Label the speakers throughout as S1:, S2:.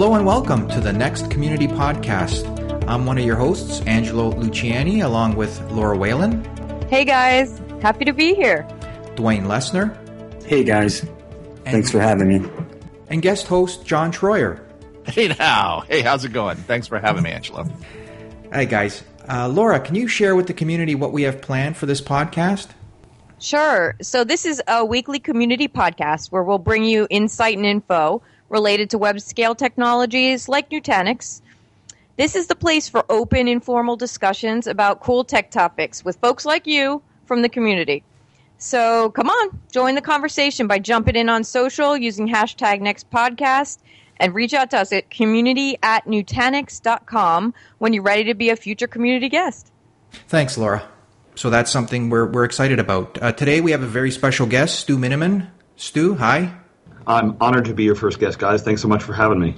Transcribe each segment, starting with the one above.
S1: Hello and welcome to the Next Community Podcast. I'm one of your hosts, Angelo Luciani, along with Laura Whalen.
S2: Hey guys, happy to be here.
S1: Dwayne Lessner.
S3: Hey guys, thanks for having me.
S1: And guest host, John Troyer.
S4: Hey now. Hey, how's it going? Thanks for having me, Angelo.
S1: Hey guys. Uh, Laura, can you share with the community what we have planned for this podcast?
S2: Sure. So, this is a weekly community podcast where we'll bring you insight and info related to web scale technologies like Nutanix. This is the place for open, informal discussions about cool tech topics with folks like you from the community. So come on, join the conversation by jumping in on social using hashtag nextpodcast and reach out to us at community at nutanix.com when you're ready to be a future community guest.
S1: Thanks, Laura. So that's something we're, we're excited about. Uh, today we have a very special guest, Stu Miniman. Stu, hi.
S5: I'm honored to be your first guest, guys. Thanks so much for having me.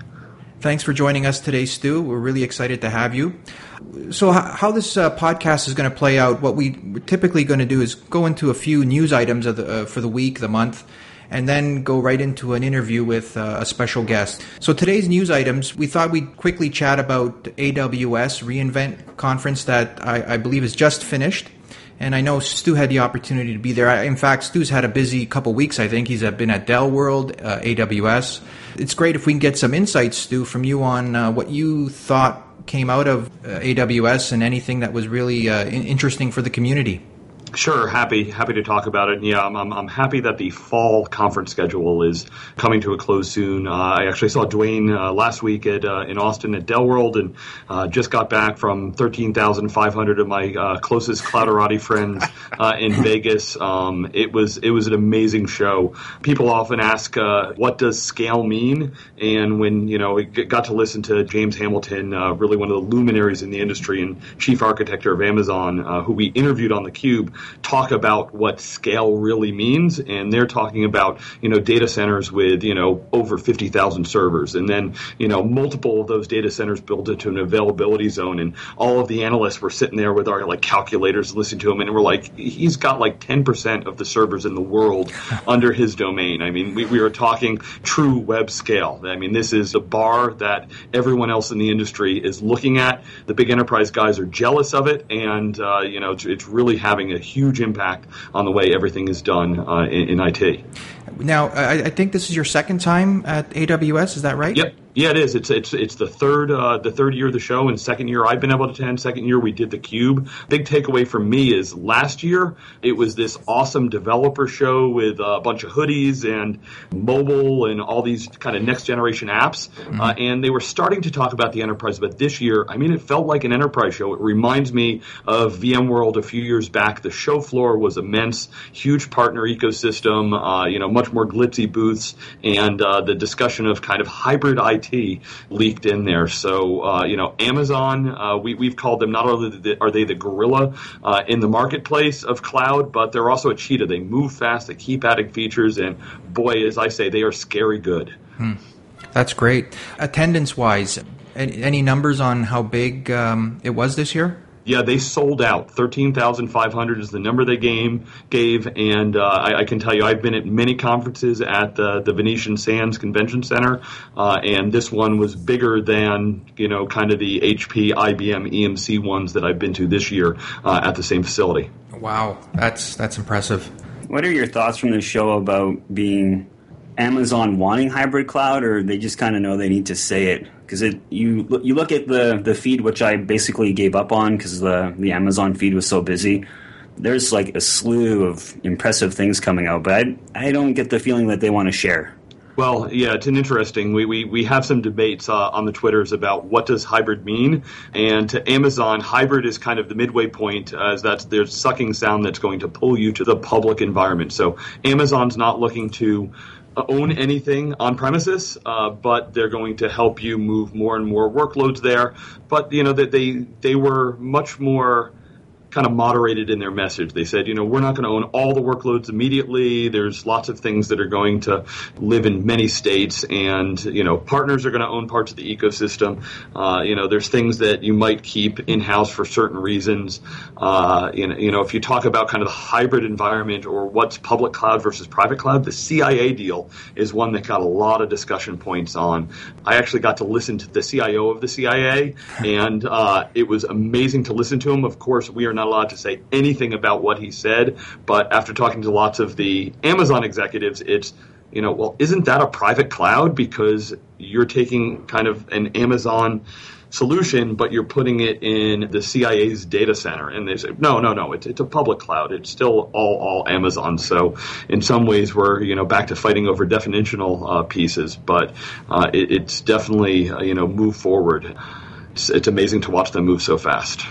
S1: Thanks for joining us today, Stu. We're really excited to have you. So, how this uh, podcast is going to play out, what we, are typically going to do is go into a few news items the, uh, for the week, the month, and then go right into an interview with uh, a special guest. So, today's news items, we thought we'd quickly chat about AWS reInvent conference that I, I believe is just finished. And I know Stu had the opportunity to be there. In fact, Stu's had a busy couple weeks. I think he's been at Dell World, uh, AWS. It's great if we can get some insights, Stu, from you on uh, what you thought came out of uh, AWS and anything that was really uh, interesting for the community.
S5: Sure, happy happy to talk about it. Yeah, I'm, I'm, I'm, happy that the fall conference schedule is coming to a close soon. Uh, I actually saw Dwayne uh, last week at uh, in Austin at Dell World, and uh, just got back from 13,500 of my uh, closest Clouderati friends uh, in Vegas. Um, it was it was an amazing show. People often ask, "What does scale mean?" And when you know, we got to listen to James Hamilton, really one of the luminaries in the industry and chief architect of Amazon, who we interviewed on the Cube talk about what scale really means, and they're talking about you know data centers with you know over 50,000 servers, and then you know multiple of those data centers built into an availability zone, and all of the analysts were sitting there with our like calculators listening to him, and we're like, he's got like 10% of the servers in the world under his domain. I mean, we, we are talking true web scale. I mean, this is a bar that everyone else in the industry is looking at. The big enterprise guys are jealous of it, and uh, you know it's, it's really having a huge impact on the way everything is done uh, in, in, IT.
S1: Now, I, I, think this is your second time at AWS. Is that right?
S5: Yep. Yeah, it is. It's it's it's the third uh, the third year of the show, and second year I've been able to attend. Second year we did the Cube. Big takeaway for me is last year it was this awesome developer show with a bunch of hoodies and mobile and all these kind of next generation apps, mm-hmm. uh, and they were starting to talk about the enterprise. But this year, I mean, it felt like an enterprise show. It reminds me of VMworld a few years back. The show floor was immense, huge partner ecosystem, uh, you know, much more glitzy booths, and uh, the discussion of kind of hybrid IT IT leaked in there. So, uh, you know, Amazon, uh, we, we've called them not only are they the gorilla uh, in the marketplace of cloud, but they're also a cheetah. They move fast, they keep adding features, and boy, as I say, they are scary good. Hmm.
S1: That's great. Attendance wise, any, any, numbers on how big um, it was this year?
S5: Yeah, they sold out. Thirteen thousand five hundred is the number they game, gave, and uh, I, I, can tell you, I've been at many conferences at the, the Venetian Sands Convention Center, uh, and this one was bigger than you know, kind of the HP, IBM, EMC ones that I've been to this year uh, at the same facility.
S1: Wow, that's that's impressive.
S3: What are your thoughts from the show about being Amazon wanting hybrid cloud, or they just kind of know they need to say it? Because it you you look at the the feed, which I basically gave up on because the the Amazon feed was so busy. There's like a slew of impressive things coming out, but I I don't get the feeling that they want to share.
S5: Well, yeah, it's an interesting. We, we, we have some debates uh, on the Twitters about what does hybrid mean, and to Amazon, hybrid is kind of the midway point, as that's there's sucking sound that's going to pull you to the public environment. So Amazon's not looking to own anything on premises, uh, but they're going to help you move more and more workloads there. But you know that they they were much more kind of moderated in their message. They said, you know, we're not going to own all the workloads immediately. There's lots of things that are going to live in many states, and you know, partners are going to own parts of the ecosystem. Uh, you know, there's things that you might keep in house for certain reasons. Uh, you, know, you know, if you talk about kind of the hybrid environment or what's public cloud versus private cloud, the CIA deal is one that got a lot of discussion points on. I actually got to listen to the CIO of the CIA, and uh, it was amazing to listen to him. Of course, we are not allowed to say anything about what he said, but after talking to lots of the Amazon executives, it's you know, well, isn't that a private cloud because you're taking kind of an Amazon solution, but you're putting it in the CIA's data center. And they say, no, no, no, it's, it's a public cloud. It's still all, all Amazon. So in some ways, we're, you know, back to fighting over definitional uh, pieces, but uh, it, it's definitely, uh, you know, move forward. It's, it's amazing to watch them move so fast.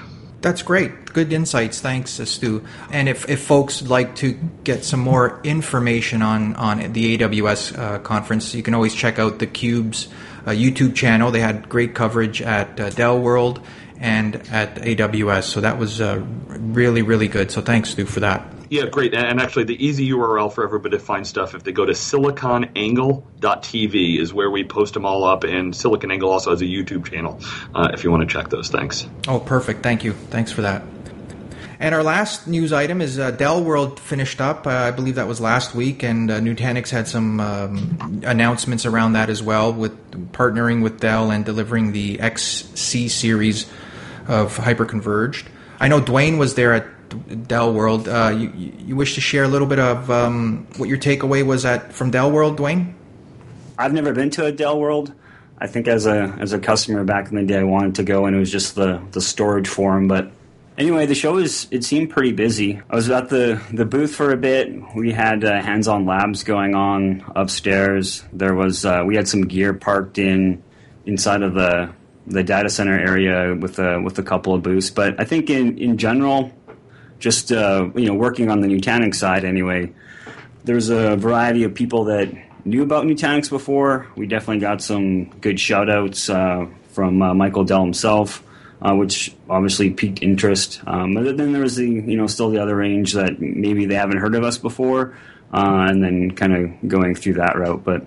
S1: That's great. Good insights. Thanks, Stu. And if, if folks like to get some more information on, on the AWS uh, conference, you can always check out the Cube's uh, YouTube channel. They had great coverage at uh, Dell World and at AWS. So that was uh, really, really good. So thanks, Stu, for that.
S5: Yeah, great. And actually, the easy URL for everybody to find stuff, if they go to siliconangle.tv, is where we post them all up. And SiliconANGLE also has a YouTube channel uh, if you want to check those. Thanks.
S1: Oh, perfect. Thank you. Thanks for that. And our last news item is uh, Dell World finished up. Uh, I believe that was last week, and uh, Nutanix had some um, announcements around that as well, with partnering with Dell and delivering the XC series of hyperconverged. I know Dwayne was there at Dell World. Uh, you, you wish to share a little bit of um, what your takeaway was at from Dell World, Dwayne?
S3: I've never been to a Dell World. I think as a as a customer back in the day, I wanted to go, and it was just the the storage forum. But anyway, the show is it seemed pretty busy. I was at the the booth for a bit. We had uh, hands-on labs going on upstairs. There was uh, we had some gear parked in inside of the the data center area with a with a couple of booths. But I think in in general, just uh, you know working on the Nutanix side anyway, there's a variety of people that knew about Nutanix before. We definitely got some good shout outs uh, from uh, Michael Dell himself, uh, which obviously piqued interest. Um, but then there was the you know still the other range that maybe they haven't heard of us before, uh, and then kind of going through that route. But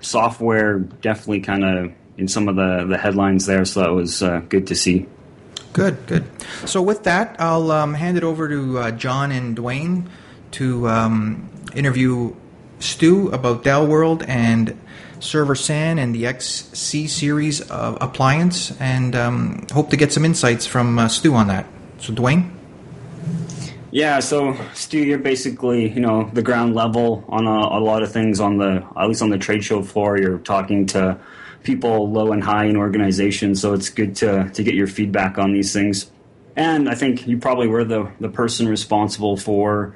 S3: software definitely kind of in some of the the headlines there, so that was uh, good to see.
S1: Good, good. So with that, I'll um, hand it over to uh, John and Dwayne to um, interview Stu about Dell World and Server SAN and the XC series of appliance, and um, hope to get some insights from uh, Stu on that. So, Dwayne.
S3: Yeah, so Stu, you're basically you know the ground level on a, a lot of things on the at least on the trade show floor. You're talking to people low and high in organizations. So it's good to to get your feedback on these things. And I think you probably were the the person responsible for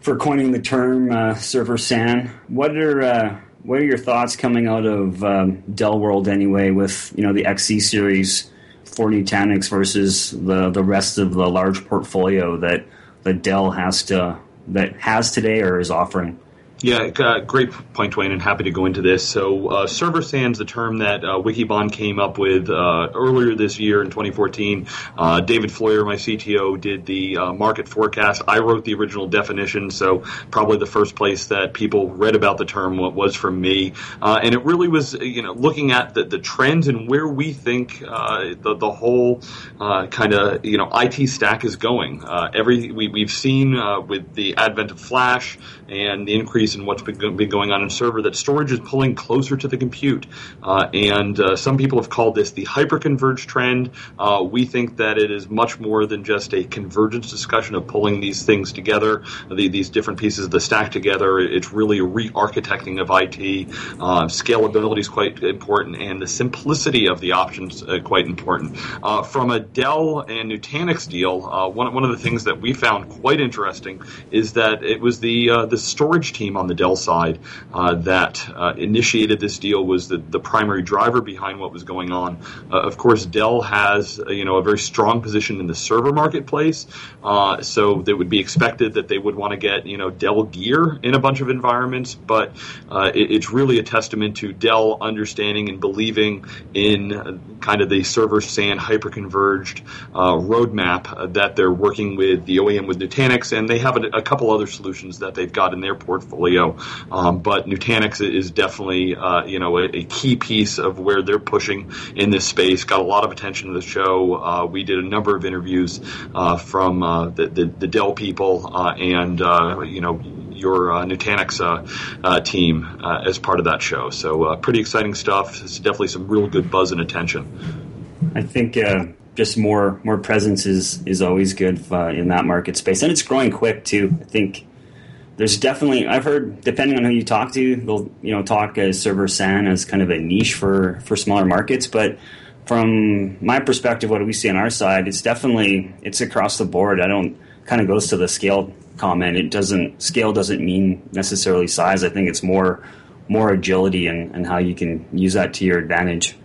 S3: for coining the term uh, server SAN. What are uh, what are your thoughts coming out of um, Dell World anyway with you know the XC series for Nutanix versus the the rest of the large portfolio that that Dell has to that has today or is offering?
S5: Yeah, uh, great point, Dwayne, and happy to go into this. So, uh, server SAN's the term that uh, Wikibon came up with uh, earlier this year in 2014. Uh, David Floyer, my CTO, did the market forecast. I wrote the original definition, so probably the first place that people read about the term was from me. and it really was, you know, looking at the, the trends and where we think the, the whole kind of, you know, IT stack is going. every we, We've seen with the advent of Flash and the increase in what's been, been going on in server that storage is pulling closer to the compute. Uh, and uh, some people have called this the hyperconverged trend. Uh, we think that it is much more than just a convergence discussion of pulling these things together, the, these different pieces of the stack together. It's really a re-architecting of IT. Uh, scalability is quite important, and the simplicity of the options uh, quite important. Uh, from a Dell and Nutanix deal, one, one of the things that we found quite interesting is that it was the the storage team on the Dell side uh, that uh, initiated this deal was the, the primary driver behind what was going on. Uh, of course, Dell has uh, you know a very strong position in the server marketplace, uh, so it would be expected that they would want to get you know Dell gear in a bunch of environments. But it, it's really a testament to Dell understanding and believing in kind of the server SAN hyperconverged roadmap that they're working with the OEM with Nutanix, and they have a, a couple other solutions that they've got in their portfolio. Um, but Nutanix is definitely uh, you know a, a, key piece of where they're pushing in this space. Got a lot of attention to the show. Uh, we did a number of interviews uh, from uh, the, the, the, Dell people uh, and uh, you know your uh, Nutanix team as part of that show. So pretty exciting stuff. It's definitely some real good buzz and attention.
S3: I think just more more presence is is always good uh, in that market space, and it's growing quick too. I think there's definitely I've heard depending on who you talk to, they'll you know talk as server SAN as kind of a niche for for smaller markets, but from my perspective, what we see on our side, it's definitely it's across the board. I don't kind of goes to the scale comment. It doesn't scale doesn't mean necessarily size. I think it's more more agility and, and how you can use that to your advantage.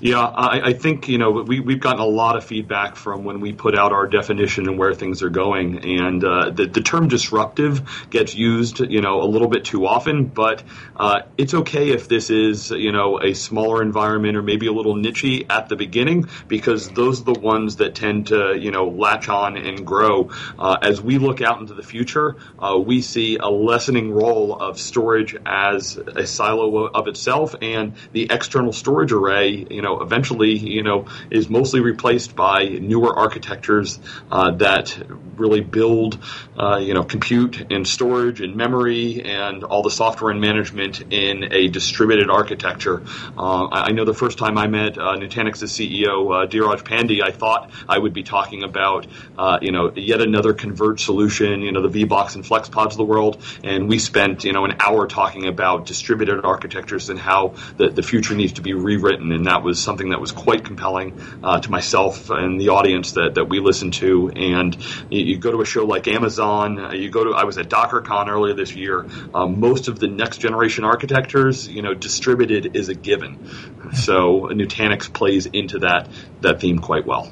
S5: Yeah, I, I, think you know we we've gotten a lot of feedback from when we put out our definition and where things are going, and uh, the the term disruptive gets used you know a little bit too often, but uh, it's okay if this is you know a smaller environment or maybe a little nichey at the beginning because those are the ones that tend to you know latch on and grow. Uh, as we look out into the future, uh, we see a lessening role of storage as a silo of itself, and the external storage array you know, eventually, you know, is mostly replaced by newer architectures uh, that really build, uh, you know, compute and storage and memory and all the software and management in a distributed architecture. Uh, I know the first time I met uh, Nutanix's CEO, uh, Dheeraj Pandey, I thought I would be talking about, uh, you know, yet another converged solution, you know, the Vblocks and FlexPods of the world, and we spent, you know, an hour talking about distributed architectures and how the, the future needs to be rewritten, and that that was something that was quite compelling uh, to myself and the audience that, that we listened to. And you, you go to a show like Amazon, uh, you go to, I was at DockerCon earlier this year. Um, most of the next generation architectures, you know, distributed is a given. So Nutanix plays into that, that theme quite well.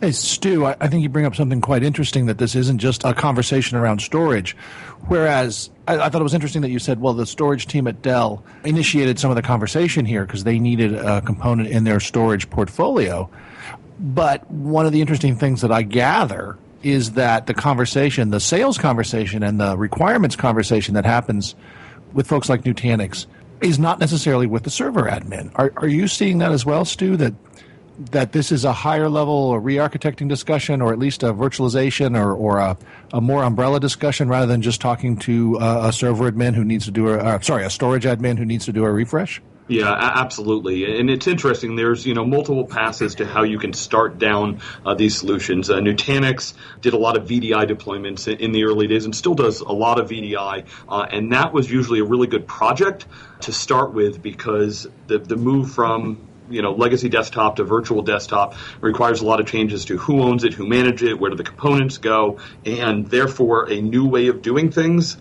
S6: Hey, Stu, I, I think you bring up something quite interesting that this isn't just a conversation around storage. Whereas I, I, thought it was interesting that you said, well, the storage team at Dell initiated some of the conversation here because they needed a component in their storage portfolio. But one of the interesting things that I gather is that the conversation, the sales conversation, and the requirements conversation that happens with folks like Nutanix is not necessarily with the server admin. Are, are you seeing that as well, Stu? That that this is a higher level re-architecting discussion or at least a virtualization or, or a, a more umbrella discussion rather than just talking to a, a server admin who needs to do a uh, sorry a storage admin who needs to do a refresh
S5: yeah, absolutely, and it's interesting. There's you know multiple passes to how you can start down uh, these solutions. Uh, Nutanix did a lot of VDI deployments in, the early days, and still does a lot of VDI, uh, and that was usually a really good project to start with because the the move from you know legacy desktop to virtual desktop requires a lot of changes to who owns it, who manages it, where do the components go, and therefore a new way of doing things.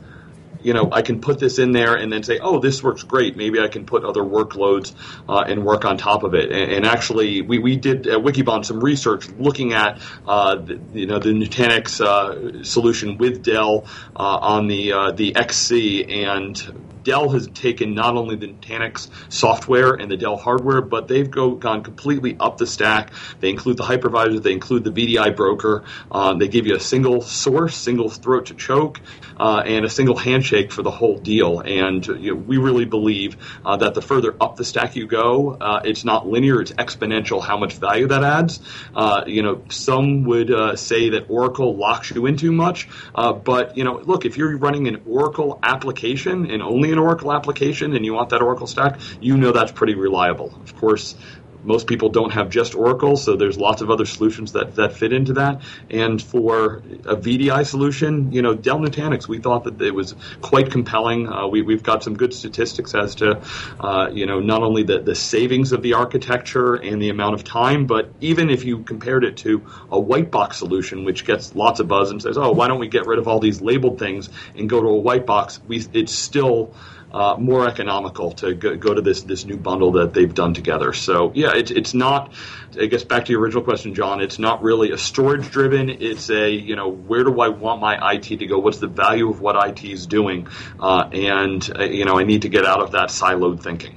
S5: You know, I can put this in there and then say, "Oh, this works great. Maybe I can put other workloads uh, and work on top of it." And, and, actually, we, we did at Wikibon some research looking at uh, the, you know the Nutanix uh, solution with Dell uh, on the uh, the XC, and Dell has taken not only the Nutanix software and the Dell hardware, but they've go, gone completely up the stack. They include the hypervisor, they include the VDI broker. Uh, they give you a single source, single throat to choke, uh, and a single handshake for the whole deal. And you know, we really believe uh, that the further up the stack you go, uh, it's not linear; it's exponential. How much value that adds. Uh, you know, some would uh, say that Oracle locks you in too much, but you know, look, if you're running an Oracle application and only an Oracle application and you want that Oracle stack, you know that's pretty reliable. Of course, most people don't have just Oracle, so there's lots of other solutions that, that fit into that. And for a VDI solution, you know, Dell Nutanix, we thought that it was quite compelling. Uh, we, we've got some good statistics as to, uh, you know, not only the, the savings of the architecture and the amount of time, but even if you compared it to a white box solution, which gets lots of buzz and says, oh, why don't we get rid of all these labeled things and go to a white box? We, it's still uh, more economical to go, go, to this this new bundle that they've done together. So yeah, it's it's not. I guess back to your original question, John. It's not really a storage driven. It's a you know where do I want my IT to go? What's the value of what IT is doing? Uh, and uh, you know I need to get out of that siloed thinking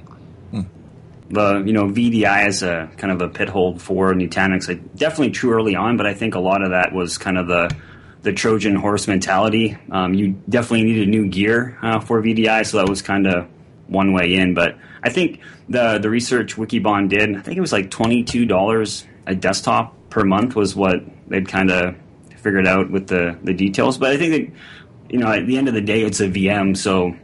S3: hmm. the you know VDI is a kind of a pit hold for Nutanix. Definitely true early on, but I think a lot of that was kind of the the Trojan horse mentality. Um, you definitely needed new gear uh, for VDI, so that was kind of one way in. But I think the the research Wikibon did, I think it was like twenty two dollars a desktop per month was what they'd kind of figured out with the the details. But I think that you know at the end of the day, it's a VM, so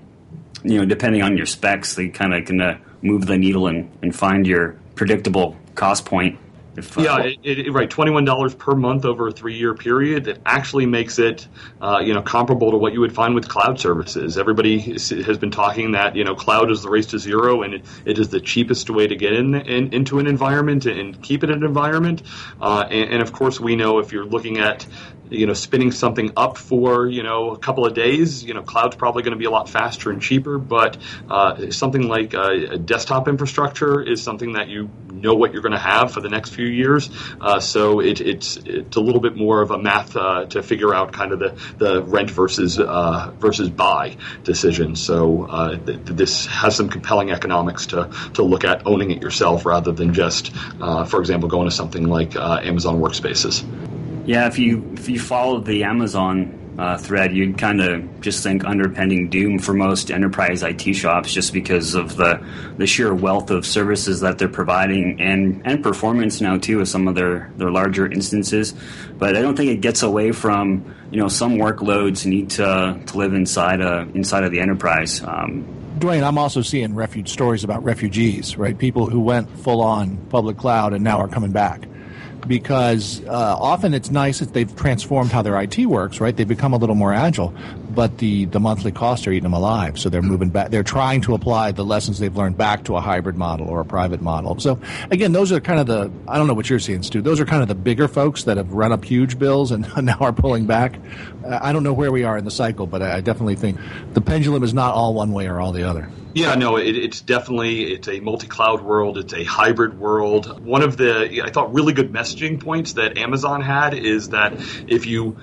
S3: you know depending on your specs, they kind of can move the needle and, and find your predictable cost point
S5: if, uh, yeah, it, it, right. Twenty-one dollars per month over a three-year period. It actually makes it, uh, you know, comparable to what you would find with cloud services. Everybody has been talking that you know, cloud is the race to zero, and it, it is the cheapest way to get in, in, into an environment and keep it an environment. Uh, and, and, of course, we know if you're looking at you know spinning something up for you know a couple of days you know cloud's probably going to be a lot faster and cheaper but uh, something like a, desktop infrastructure is something that you know what you're going to have for the next few years. Uh, so it, it's it's a little bit more of a math uh, to figure out kind of the, the rent versus uh, versus buy decision. So uh, th- this has some compelling economics to to look at owning it yourself rather than just for example going to something like Amazon workspaces
S3: yeah, if you if you follow the Amazon uh, thread, you'd kind of just think underpending doom for most enterprise IT shops, just because of the the sheer wealth of services that they're providing and and performance now too with some of their their larger instances. But I don't think it gets away from you know some workloads need to to live inside a inside of the enterprise. Um,
S6: Dwayne, I'm also seeing refuge stories about refugees, right? People who went full on public cloud and now are coming back because uh, often it's nice that they've transformed how their IT works, right? They've become a little more agile, but the, the monthly costs are eating them alive. So they're moving back. They're trying to apply the lessons they've learned back to a hybrid model or a private model. So again, those are kind of the, I don't know what you're seeing, Stu. Those are kind of the bigger folks that have run up huge bills and now are pulling back. I don't know where we are in the cycle, but I definitely think the pendulum is not all one way or all the other.
S5: Yeah, no, it, it's definitely it's a multi-cloud world. It's a hybrid world. One of the I thought really good messaging points that Amazon had is that if you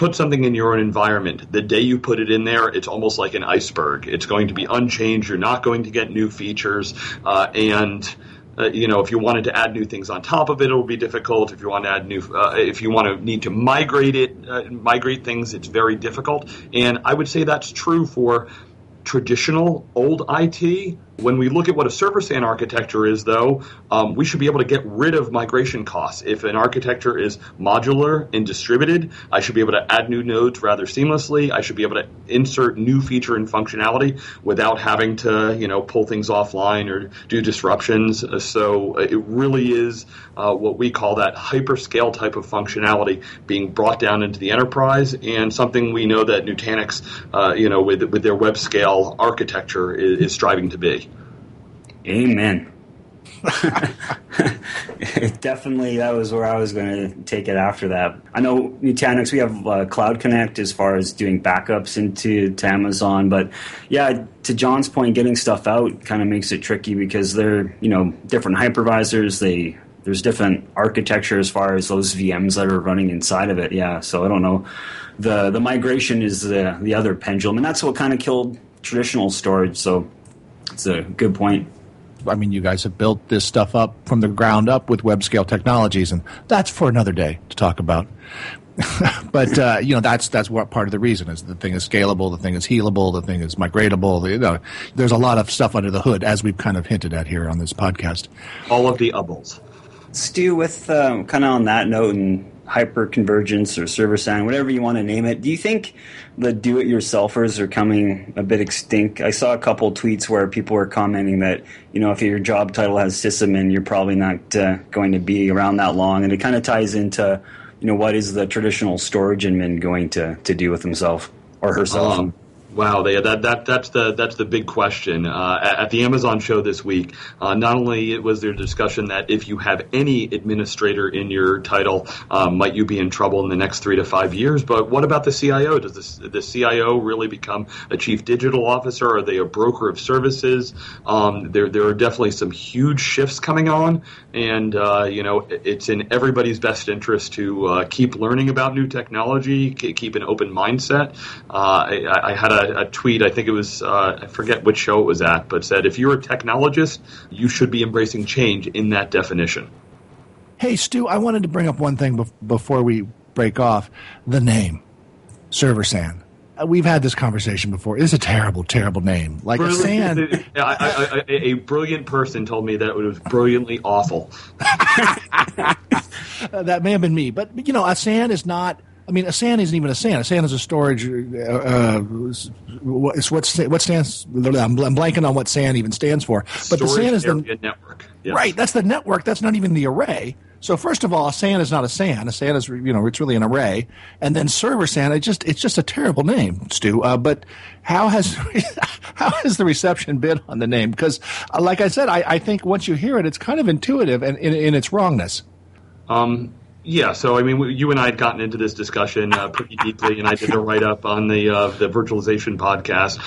S5: put something in your own environment, the day you put it in there, it's almost like an iceberg. It's going to be unchanged. You're not going to get new features, uh, and uh, you know, if you wanted to add new things on top of it, it'll be difficult. If you want to add new, uh, if you want to need to migrate it, uh, migrate things, it's very difficult. And I would say that's true for traditional old IT when we look at what a server SAN architecture is, though, um, we should be able to get rid of migration costs. If an architecture is modular and distributed, I should be able to add new nodes rather seamlessly. I should be able to insert new feature and functionality without having to, you know, pull things offline or do disruptions. So uh, it really is uh, what we call that hyperscale type of functionality being brought down into the enterprise, and something we know that Nutanix, uh, you know, with with their web scale architecture is, is striving to be.
S3: Amen. Definitely, that was where I was going to take it after that. I know Nutanix, we have uh, Cloud Connect as far as doing backups into to Amazon, but yeah, to John's point, getting stuff out kind of makes it tricky because they're you know different hypervisors. They there's different architecture as far as those VMs that are running inside of it. Yeah, so I don't know. The the migration is the the other pendulum, and that's what kind of killed traditional storage. So it's a good point.
S6: I mean, you guys have built this stuff up from the ground up with web scale technologies, and that's for another day to talk about. but uh, you know, that's that's what part of the reason is the thing is scalable, the thing is healable, the thing is migratable. You know, there's a lot of stuff under the hood, as we've kind of hinted at here on this podcast.
S5: All of the ubbles.
S3: Stu, with um, kind of on that note, and hyperconvergence or server SAN, whatever you want to name it. Do you think the do-it-yourselfers are coming a bit extinct? I saw a couple tweets where people were commenting that you know if your job title has sysadmin, you're probably not uh, going to be around that long, and it kind of ties into you know what is the traditional storage admin going to to do with himself or herself. Um,
S5: Wow, they, that that that's the that's the big question uh, at, the Amazon show this week. Uh, not only was there discussion that if you have any administrator in your title, um, might you be in trouble in the next three to five years? But what about the CIO? Does this, the CIO really become a chief digital officer? Are they a broker of services? Um, there there are definitely some huge shifts coming on, and uh, you know it's in everybody's best interest to uh, keep learning about new technology, keep an open mindset. Uh, I, I had a a, tweet. I think it was uh, I forget which show it was at, but said if you're a technologist, you should be embracing change in that definition.
S6: Hey, Stu, I wanted to bring up one thing before we break off. The name, Server SAN. Uh, we've had this conversation before. It's a terrible, terrible name. Like a SAN.
S5: a brilliant person told me that it was brilliantly awful.
S6: that may have been me, but you know, a SAN is not I mean, a SAN isn't even a SAN. A SAN is a storage. Uh, uh, what, what stands? I'm blanking on what SAN even stands for. But
S5: storage
S6: the SAN
S5: is the network.
S6: Yes. Right. That's the network. That's not even the array. So first of all, a SAN is not a SAN. A SAN is you know it's really an array. And then server SAN, it just it's just a terrible name, Stu. Uh, but how has how has the reception been on the name? Because uh, like I said, I, I think once you hear it, it's kind of intuitive and in, in its wrongness.
S5: Um, yeah, so I mean, you and I had gotten into this discussion uh, pretty deeply, and I did a write up on the uh, the virtualization podcast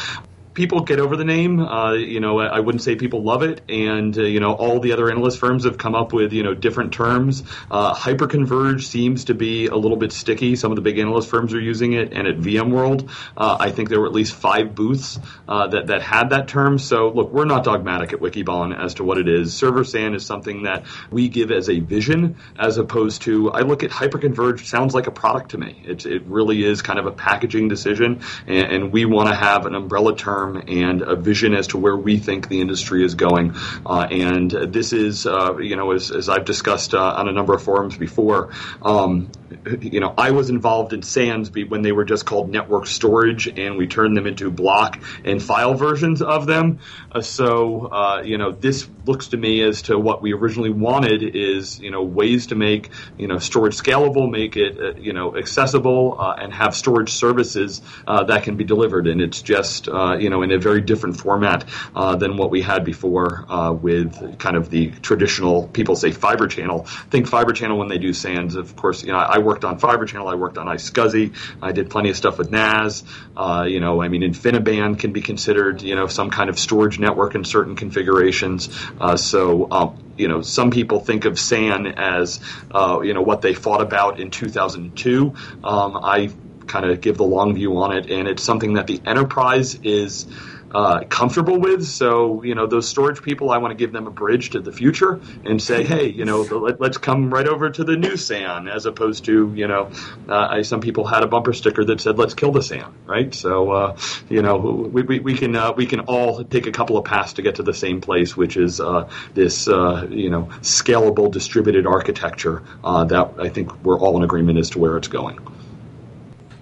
S5: people get over the name. Uh, you know, I wouldn't say people love it, and uh, you know, all the other analyst firms have come up with you know different terms. Uh, hyperconverge seems to be a little bit sticky. Some of the big analyst firms are using it, and at VMworld, uh, I think there were at least five booths uh, that that had that term. So look, we're not dogmatic at Wikibon as to what it is. Server SAN is something that we give as a vision, as opposed to I look at hyperconverge sounds like a product to me. It it really is kind of a packaging decision, and, and we want to have an umbrella term term and a vision as to where we think the industry is going. Uh, and this is, uh, you know, as, as I've discussed uh, on a number of forums before, um, you know, I was involved in SANs when they were just called network storage, and we turned them into block and file versions of them. Uh, so, uh, you know, this looks to me as to what we originally wanted is, you know, ways to make, you know, storage scalable, make it, uh, you know, accessible, and have storage services that can be delivered. And it's just, you know, in a very different format uh, than what we had before uh, with kind of the traditional, people say fiber channel. Think fiber channel when they do SANs. Of course, you know, I worked on fiber channel. I worked on iSCSI. I did plenty of stuff with NAS. Uh, you know, I mean, InfiniBand can be considered, you know, some kind of storage network in certain configurations. Uh, so, um, you know, some people think of SAN as, uh, you know, what they fought about in 2002. Um, I kind of give the long view on it, and it's something that the enterprise is. Uh, comfortable with. So, you know, those storage people, I want to give them a bridge to the future and say, hey, you know, let, us come right over to the new SAN as opposed to, you know, uh, I, some people had a bumper sticker that said, let's kill the SAN, right? So, uh, you know, we, we, we can uh, we can all take a couple of paths to get to the same place, which is uh, this, uh, you know, scalable distributed architecture that I think we're all in agreement as to where it's going.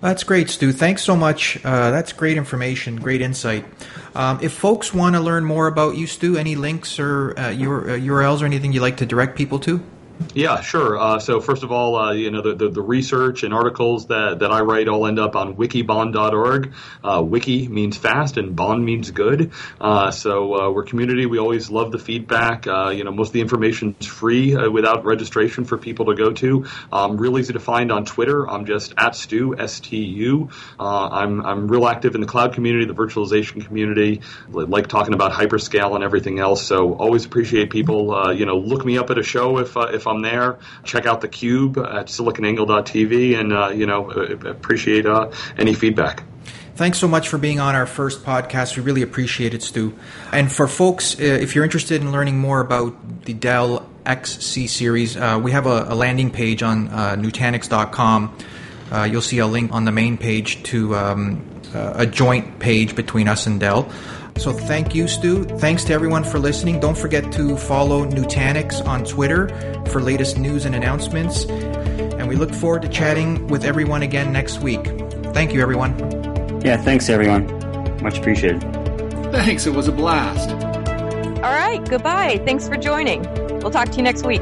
S1: That's great, Stu. Thanks so much. Uh, that's great information, great insight. Um, if folks want to learn more about you, Stu, any links or uh, URLs or anything you'd like to direct people to?
S5: Yeah, sure. Uh, so first of all, uh, you know the, the, the, research and articles that, that I write all end up on wikibon.org. Uh, wiki means fast and bon means good. Uh, so uh, we're community. We always love the feedback. Uh, you know most of the information is free without registration for people to go to. Um, real easy to find on Twitter. I'm just at Stu S T U. I'm I'm real active in the cloud community, the virtualization community. I Like talking about hyperscale and everything else. So always appreciate people. you know look me up at a show if if I'm there. Check out the Cube at siliconangle.tv, and uh, you know appreciate uh, any feedback.
S1: Thanks so much for being on our first podcast. We really appreciate it, Stu. And for folks, uh, if you're interested in learning more about the Dell XC series, uh, we have a, a, landing page on uh, Nutanix.com. Uh, you'll see a link on the main page to um, a joint page between us and Dell. So thank you, Stu. Thanks to everyone for listening. Don't forget to follow Nutanix on Twitter for latest news and announcements. And we we look forward to chatting with everyone again next week. Thank you, everyone.
S3: Yeah, thanks everyone. Much appreciated.
S7: Thanks, it was a blast.
S2: All right, goodbye. Thanks for joining. We'll talk to you next week.